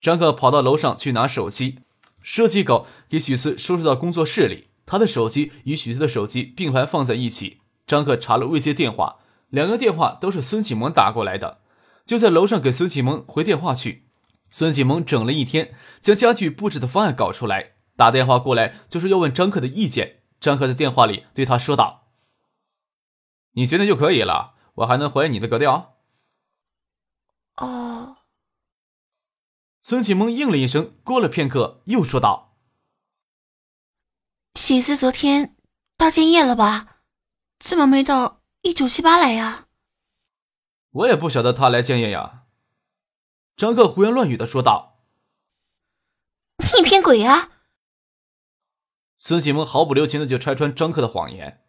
张克跑到楼上去拿手机，设计稿给许思收拾到工作室里。他的手机与许思的手机并排放在一起。张克查了未接电话，两个电话都是孙启蒙打过来的，就在楼上给孙启蒙回电话去。孙启蒙整了一天，将家具布置的方案搞出来，打电话过来就是要问张克的意见。张克在电话里对他说道：“你觉得就可以了，我还能怀疑你的格调。”孙启蒙应了一声，过了片刻，又说道：“喜思昨天到建业了吧？怎么没到一九七八来呀？”“我也不晓得他来建业呀。”张克胡言乱语的说道。“你骗鬼啊！”孙启蒙毫不留情的就拆穿张克的谎言。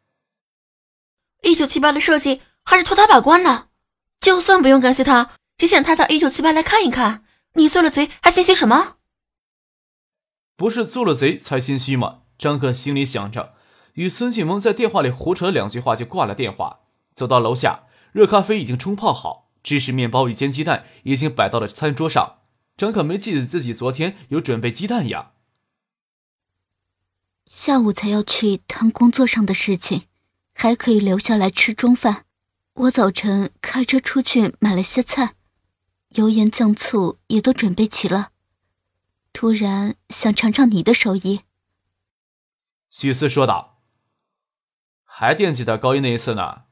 “一九七八的设计还是托他把关呢，就算不用感谢他，也想他到一九七八来看一看。”你做了贼还心虚什么？不是做了贼才心虚吗？张克心里想着，与孙庆萌在电话里胡扯两句话就挂了电话。走到楼下，热咖啡已经冲泡好，芝士面包与煎鸡蛋已经摆到了餐桌上。张可没记得自己昨天有准备鸡蛋呀。下午才要去谈工作上的事情，还可以留下来吃中饭。我早晨开车出去买了些菜。油盐酱醋也都准备齐了，突然想尝尝你的手艺。”许思说道。“还惦记着高一那一次呢？”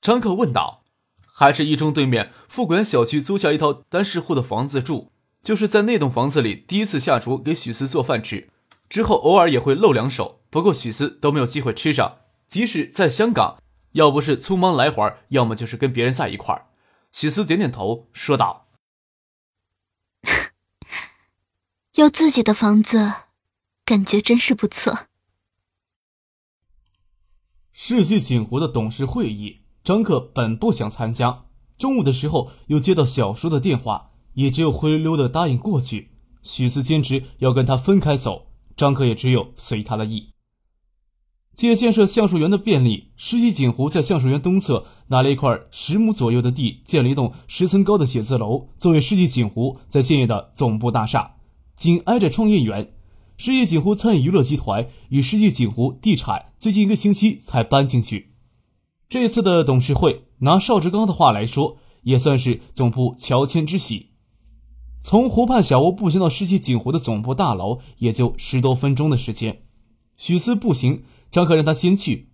张克问道。“还是一中对面富贵园小区租下一套单室户的房子住，就是在那栋房子里第一次下厨给许思做饭吃，之后偶尔也会露两手，不过许思都没有机会吃上。即使在香港，要不是匆忙来回要么就是跟别人在一块儿。”许思点点头，说道：“有自己的房子，感觉真是不错。”世纪锦湖的董事会议，张克本不想参加。中午的时候又接到小叔的电话，也只有灰溜溜的答应过去。许思坚持要跟他分开走，张克也只有随他的意。借建设橡树园的便利，世纪锦湖在橡树园东侧拿了一块十亩左右的地，建了一栋十层高的写字楼，作为世纪锦湖在建业的总部大厦。紧挨着创业园，世纪锦湖餐饮娱乐集团与世纪锦湖地产最近一个星期才搬进去。这次的董事会，拿邵志刚的话来说，也算是总部乔迁之喜。从湖畔小屋步行到世纪锦湖的总部大楼，也就十多分钟的时间。许思步行。张克让他先去，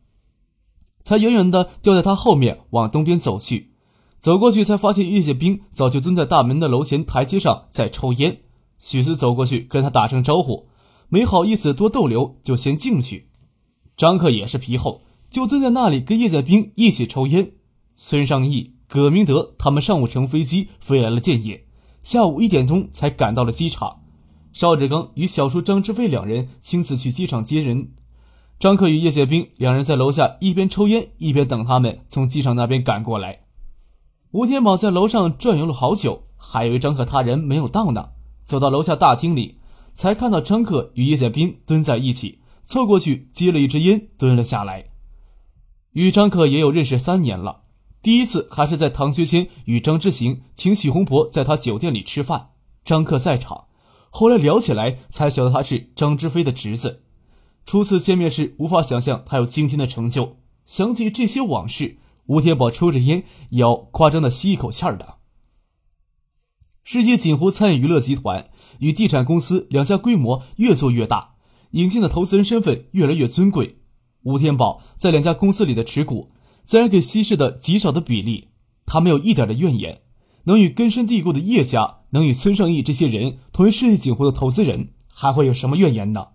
才远远的掉在他后面往东边走去。走过去才发现叶剑兵早就蹲在大门的楼前台阶上在抽烟。许思走过去跟他打声招呼，没好意思多逗留，就先进去。张克也是皮厚，就蹲在那里跟叶剑兵一起抽烟。孙尚义、葛明德他们上午乘飞机飞来了建业，下午一点钟才赶到了机场。邵志刚与小叔张志飞两人亲自去机场接人。张克与叶剑兵两人在楼下一边抽烟一边等他们从机场那边赶过来。吴天宝在楼上转悠了好久，还以为张克他人没有到呢。走到楼下大厅里，才看到张克与叶剑兵蹲在一起，凑过去接了一支烟，蹲了下来。与张克也有认识三年了，第一次还是在唐学谦与张之行请许洪博在他酒店里吃饭，张克在场。后来聊起来，才晓得他是张之飞的侄子。初次见面时，无法想象他有今天的成就。想起这些往事，吴天宝抽着烟，也要夸张的吸一口气儿的。世纪锦湖餐饮娱乐集团与地产公司两家规模越做越大，引进的投资人身份越来越尊贵。吴天宝在两家公司里的持股，自然给稀释的极少的比例。他没有一点的怨言，能与根深蒂固的叶家，能与孙尚义这些人同为世纪锦湖的投资人，还会有什么怨言呢？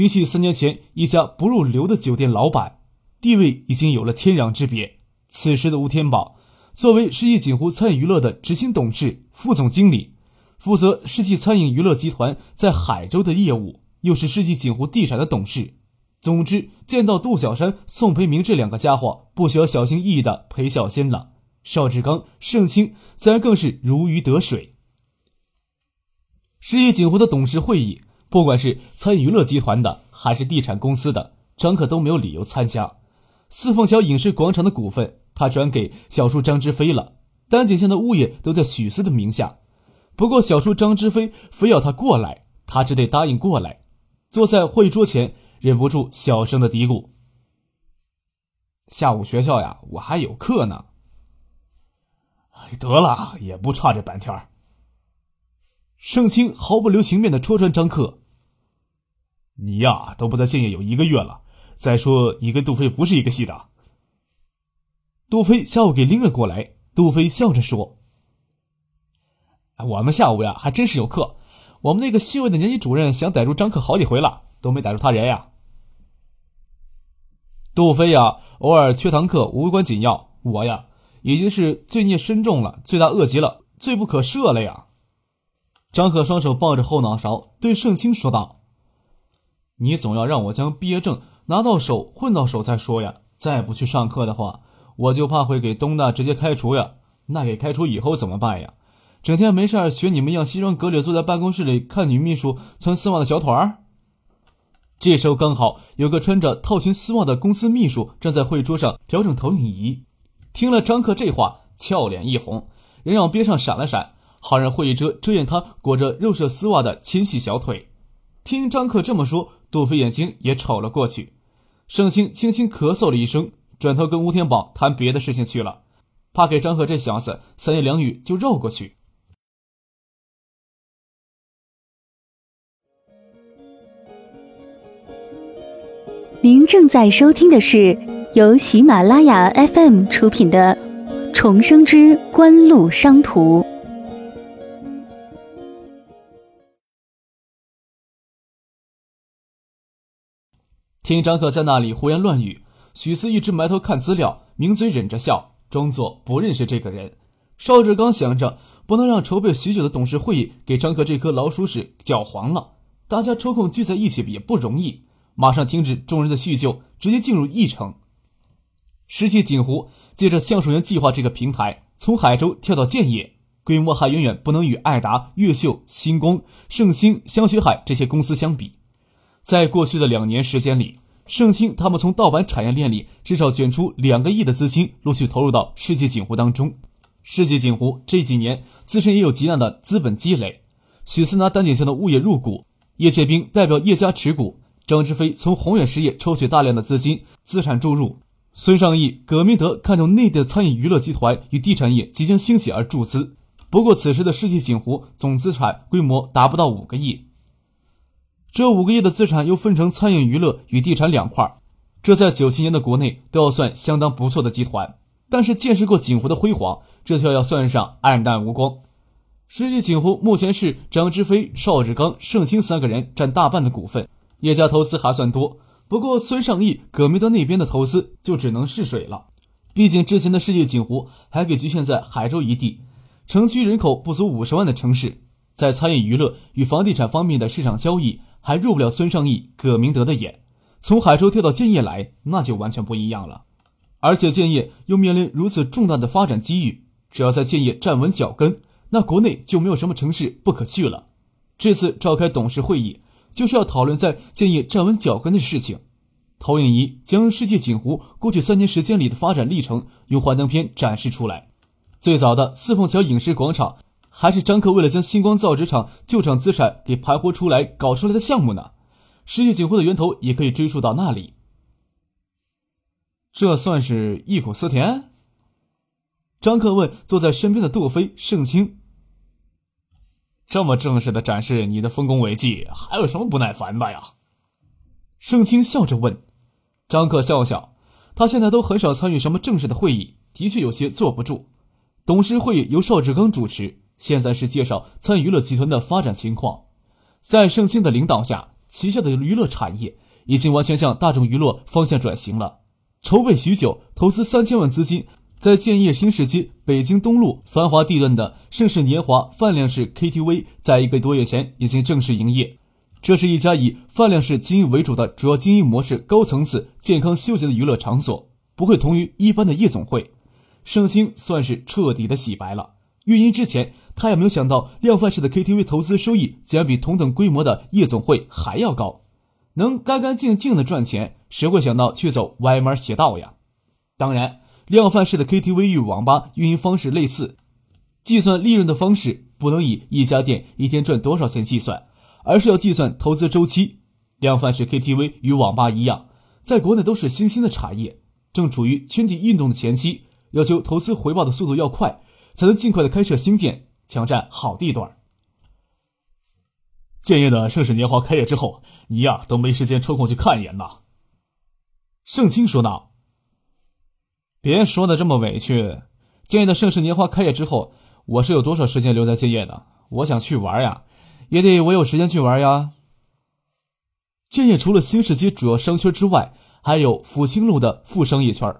比起三年前一家不入流的酒店老板，地位已经有了天壤之别。此时的吴天宝，作为世纪锦湖餐饮娱乐的执行董事、副总经理，负责世纪餐饮娱乐集团在海州的业务，又是世纪锦湖地产的董事。总之，见到杜小山、宋培明这两个家伙，不需要小心翼翼的陪小心了。邵志刚、盛清自然更是如鱼得水。世纪锦湖的董事会议，不管是餐饮娱乐集团的，还是地产公司的，张可都没有理由参加。四凤桥影视广场的股份，他转给小叔张之飞了。丹景巷的物业都在许四的名下。不过，小叔张之飞非要他过来，他只得答应过来。坐在会桌前，忍不住小声的嘀咕：“下午学校呀，我还有课呢。”哎，得了，也不差这半天儿盛清毫不留情面的戳穿张克：“你呀，都不在建业有一个月了。再说，你跟杜飞不是一个系的。”杜飞下午给拎了过来。杜飞笑着说。我们下午呀，还真是有课。我们那个系委的年级主任想逮住张克好几回了，都没逮住他人呀。杜飞呀，偶尔缺堂课无关紧要。我呀，已经是罪孽深重了，罪大恶极了，罪不可赦了呀。张可双手抱着后脑勺，对盛清说道：“你总要让我将毕业证拿到手、混到手再说呀。再不去上课的话，我就怕会给东大直接开除呀。那给开除以后怎么办呀？”整天没事学你们一样西装革履坐在办公室里看女秘书穿丝袜的小腿儿。这时候刚好有个穿着套裙丝袜的公司秘书站在会桌上调整投影仪，听了张克这话，俏脸一红，人往边上闪了闪，好让会议遮遮掩他裹着肉色丝袜的纤细小腿。听张克这么说，杜飞眼睛也瞅了过去。盛清轻轻咳嗽了一声，转头跟吴天宝谈别的事情去了，怕给张克这小子三言两语就绕过去。您正在收听的是由喜马拉雅 FM 出品的《重生之官路商途》。听张克在那里胡言乱语，许四一直埋头看资料，抿嘴忍着笑，装作不认识这个人。邵志刚想着，不能让筹备许久的董事会议给张克这颗老鼠屎搅黄了。大家抽空聚在一起也不容易。马上停止众人的叙旧，直接进入议程。世纪锦湖借着橡树园计划这个平台，从海州跳到建业，规模还远远不能与爱达、越秀、星光、盛兴、香雪海这些公司相比。在过去的两年时间里，盛兴他们从盗版产业链里至少卷出两个亿的资金，陆续投入到世纪锦湖当中。世纪锦湖这几年自身也有极大的资本积累。许四拿丹景巷的物业入股，叶切兵代表叶家持股。张志飞从宏远实业抽取大量的资金资产注入，孙尚义、葛明德看中内地的餐饮娱乐集团与地产业即将兴起而注资。不过，此时的世纪锦湖总资产规模达不到五个亿，这五个亿的资产又分成餐饮娱乐与地产两块，这在九七年的国内都要算相当不错的集团。但是见识过锦湖的辉煌，这就要算上黯淡无光。世纪锦湖目前是张之飞、邵志刚、盛清三个人占大半的股份。叶家投资还算多，不过孙尚义、葛明德那边的投资就只能试水了。毕竟之前的世界锦湖还给局限在海州一地，城区人口不足五十万的城市，在餐饮娱乐与房地产方面的市场交易还入不了孙尚义、葛明德的眼。从海州跳到建业来，那就完全不一样了。而且建业又面临如此重大的发展机遇，只要在建业站稳脚跟，那国内就没有什么城市不可去了。这次召开董事会议。就是要讨论在建业站稳脚跟的事情。投影仪将世界锦湖过去三年时间里的发展历程用幻灯片展示出来。最早的四凤桥影视广场，还是张克为了将星光造纸厂旧厂资产给盘活出来搞出来的项目呢。世界锦湖的源头也可以追溯到那里。这算是忆苦思甜？张克问坐在身边的杜飞、盛清。这么正式的展示你的丰功伟绩，还有什么不耐烦的呀？盛清笑着问。张克笑笑，他现在都很少参与什么正式的会议，的确有些坐不住。董事会由邵志刚主持，现在是介绍餐饮娱乐集团的发展情况。在盛清的领导下，旗下的娱乐产业已经完全向大众娱乐方向转型了。筹备许久，投资三千万资金，在建业新世纪北京东路繁华地段的盛世年华饭量式 KTV，在一个多月前已经正式营业。这是一家以饭量式经营为主的主要经营模式、高层次、健康休闲的娱乐场所，不会同于一般的夜总会。盛兴算是彻底的洗白了。运营之前，他也没有想到量贩式的 KTV 投资收益竟然比同等规模的夜总会还要高，能干干净净的赚钱，谁会想到去走歪门邪道呀？当然，量贩式的 KTV 与网吧运营方式类似，计算利润的方式不能以一家店一天赚多少钱计算，而是要计算投资周期。量贩式 KTV 与网吧一样，在国内都是新兴的产业，正处于圈地运动的前期，要求投资回报的速度要快。才能尽快的开设新店，抢占好地段。建业的盛世年华开业之后，你呀都没时间抽空去看一眼呐。盛清说道：“别说的这么委屈。建业的盛世年华开业之后，我是有多少时间留在建业的？我想去玩呀，也得我有时间去玩呀。建业除了新市街主要商圈之外，还有复兴路的副商业圈。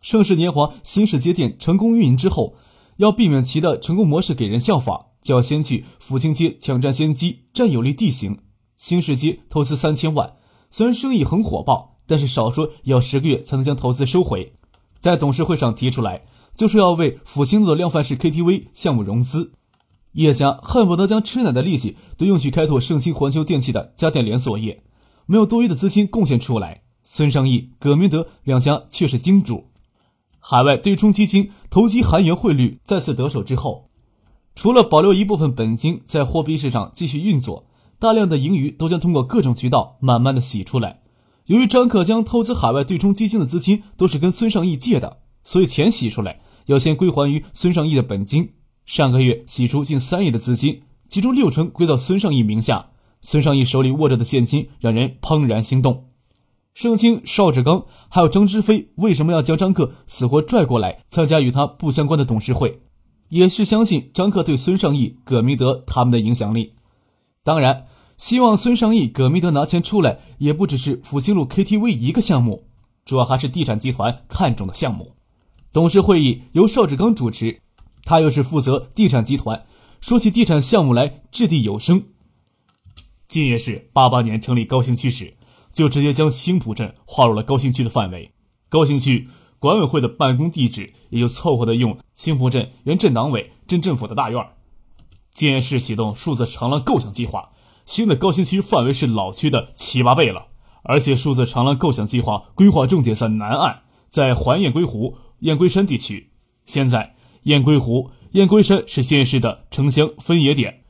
盛世年华新市街店成功运营之后。”要避免其的成功模式给人效仿，就要先去福清街抢占先机，占有利地形。新市街投资三千万，虽然生意很火爆，但是少说也要十个月才能将投资收回。在董事会上提出来，就是要为福清的量贩式 KTV 项目融资。叶家恨不得将吃奶的利息都用去开拓盛兴环球电器的家电连锁业，没有多余的资金贡献出来。孙尚义、葛明德两家却是金主。海外对冲基金投机韩元汇率再次得手之后，除了保留一部分本金在货币市场继续运作，大量的盈余都将通过各种渠道慢慢的洗出来。由于张克将投资海外对冲基金的资金都是跟孙尚义借的，所以钱洗出来要先归还于孙尚义的本金。上个月洗出近三亿的资金，其中六成归到孙尚义名下。孙尚义手里握着的现金让人怦然心动。盛清、邵志刚还有张之飞为什么要将张克死活拽过来参加与他不相关的董事会？也是相信张克对孙尚义、葛明德他们的影响力。当然，希望孙尚义、葛明德拿钱出来，也不只是复兴路 KTV 一个项目，主要还是地产集团看中的项目。董事会议由邵志刚主持，他又是负责地产集团，说起地产项目来掷地有声。建业市八八年成立高新区时。就直接将新浦镇划入了高新区的范围，高新区管委会的办公地址也就凑合的用新浦镇原镇党委、镇政府的大院。建市启动数字长廊构想计划，新的高新区范围是老区的七八倍了，而且数字长廊构想计划规划重点在南岸，在环雁归湖、雁归山地区。现在雁归湖、雁归山是建市的城乡分野点，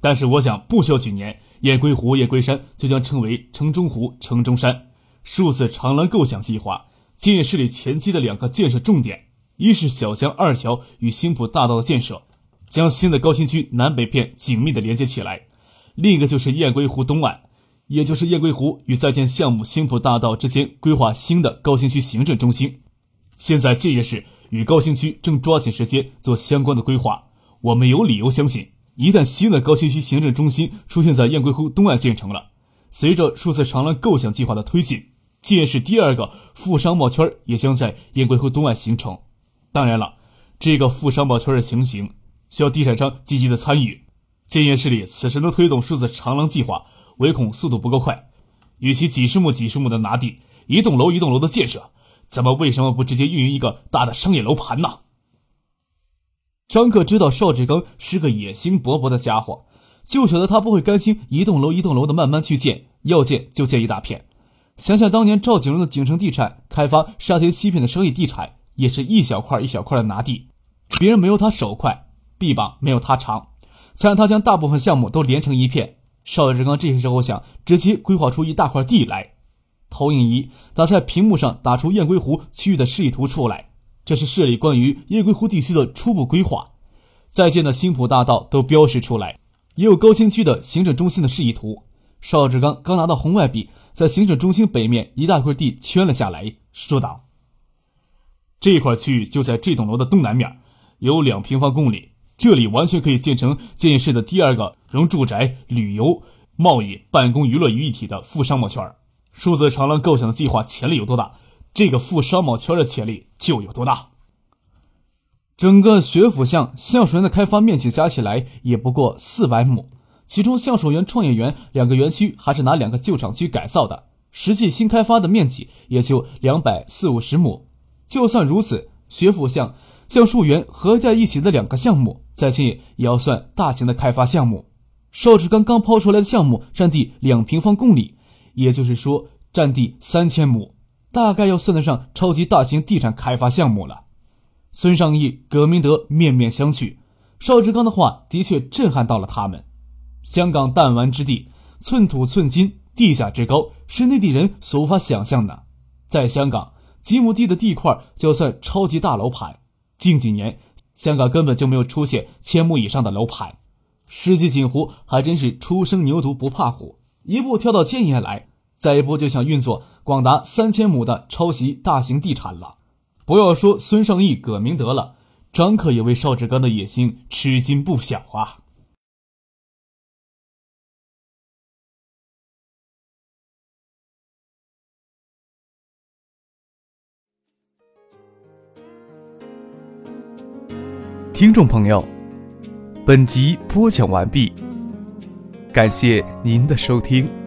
但是我想不需要几年。雁归湖、雁归山就将称为城中湖、城中山。数字长廊构想计划，建业市里前期的两个建设重点，一是小江二桥与新浦大道的建设，将新的高新区南北片紧密的连接起来；另一个就是雁归湖东岸，也就是雁归湖与在建项目新浦大道之间规划新的高新区行政中心。现在建业市与高新区正抓紧时间做相关的规划，我们有理由相信。一旦新的高新区行政中心出现在雁归湖东岸建成了，随着数字长廊构想计划的推进，建市第二个副商贸圈也将在雁归湖东岸形成。当然了，这个副商贸圈的情形需要地产商积极的参与。建业市里此时能推动数字长廊计划，唯恐速度不够快。与其几十亩几十亩的拿地，一栋楼一栋楼的建设，咱们为什么不直接运营一个大的商业楼盘呢？张克知道邵志刚是个野心勃勃的家伙，就晓得他不会甘心一栋楼一栋楼的慢慢去建，要建就建一大片。想想当年赵景荣的景城地产开发沙田西片的商业地产，也是一小块一小块的拿地，别人没有他手快，臂膀没有他长，才让他将大部分项目都连成一片。邵志刚这时候想直接规划出一大块地来，投影仪打在屏幕上，打出雁归湖区域的示意图出来。这是市里关于雁归湖地区的初步规划，在建的新浦大道都标识出来，也有高新区的行政中心的示意图。邵志刚刚拿到红外笔，在行政中心北面一大块地圈了下来，说道：“这块区域就在这栋楼的东南面，有两平方公里，这里完全可以建成建业市的第二个融住宅、旅游、贸易、办公、娱乐于一体的副商贸圈。数字长廊构想的计划潜力有多大？”这个富商贸圈的潜力就有多大？整个学府巷橡树园的开发面积加起来也不过四百亩，其中橡树园、创业园两个园区还是拿两个旧厂区改造的，实际新开发的面积也就两百四五十亩。就算如此，学府巷、橡树园合在一起的两个项目，再近也要算大型的开发项目。邵志刚刚抛出来的项目占地两平方公里，也就是说占地三千亩，大概要算得上超级大型地产开发项目了。孙尚义、葛明德面面相觑，邵志刚的话的确震撼到了他们。香港弹丸之地，寸土寸金，地价之高，是内地人所无法想象的。在香港，几亩地的地块就算超级大楼盘。近几年，香港根本就没有出现千亩以上的楼盘。世纪锦湖还真是初生牛犊不怕虎，一步跳到千亿来，再一步就想运作广达三千亩的抄袭大型地产了。不要说孙尚义、葛明德了，张克也为邵志刚的野心吃惊不小啊！听众朋友，本集播讲完毕，感谢您的收听。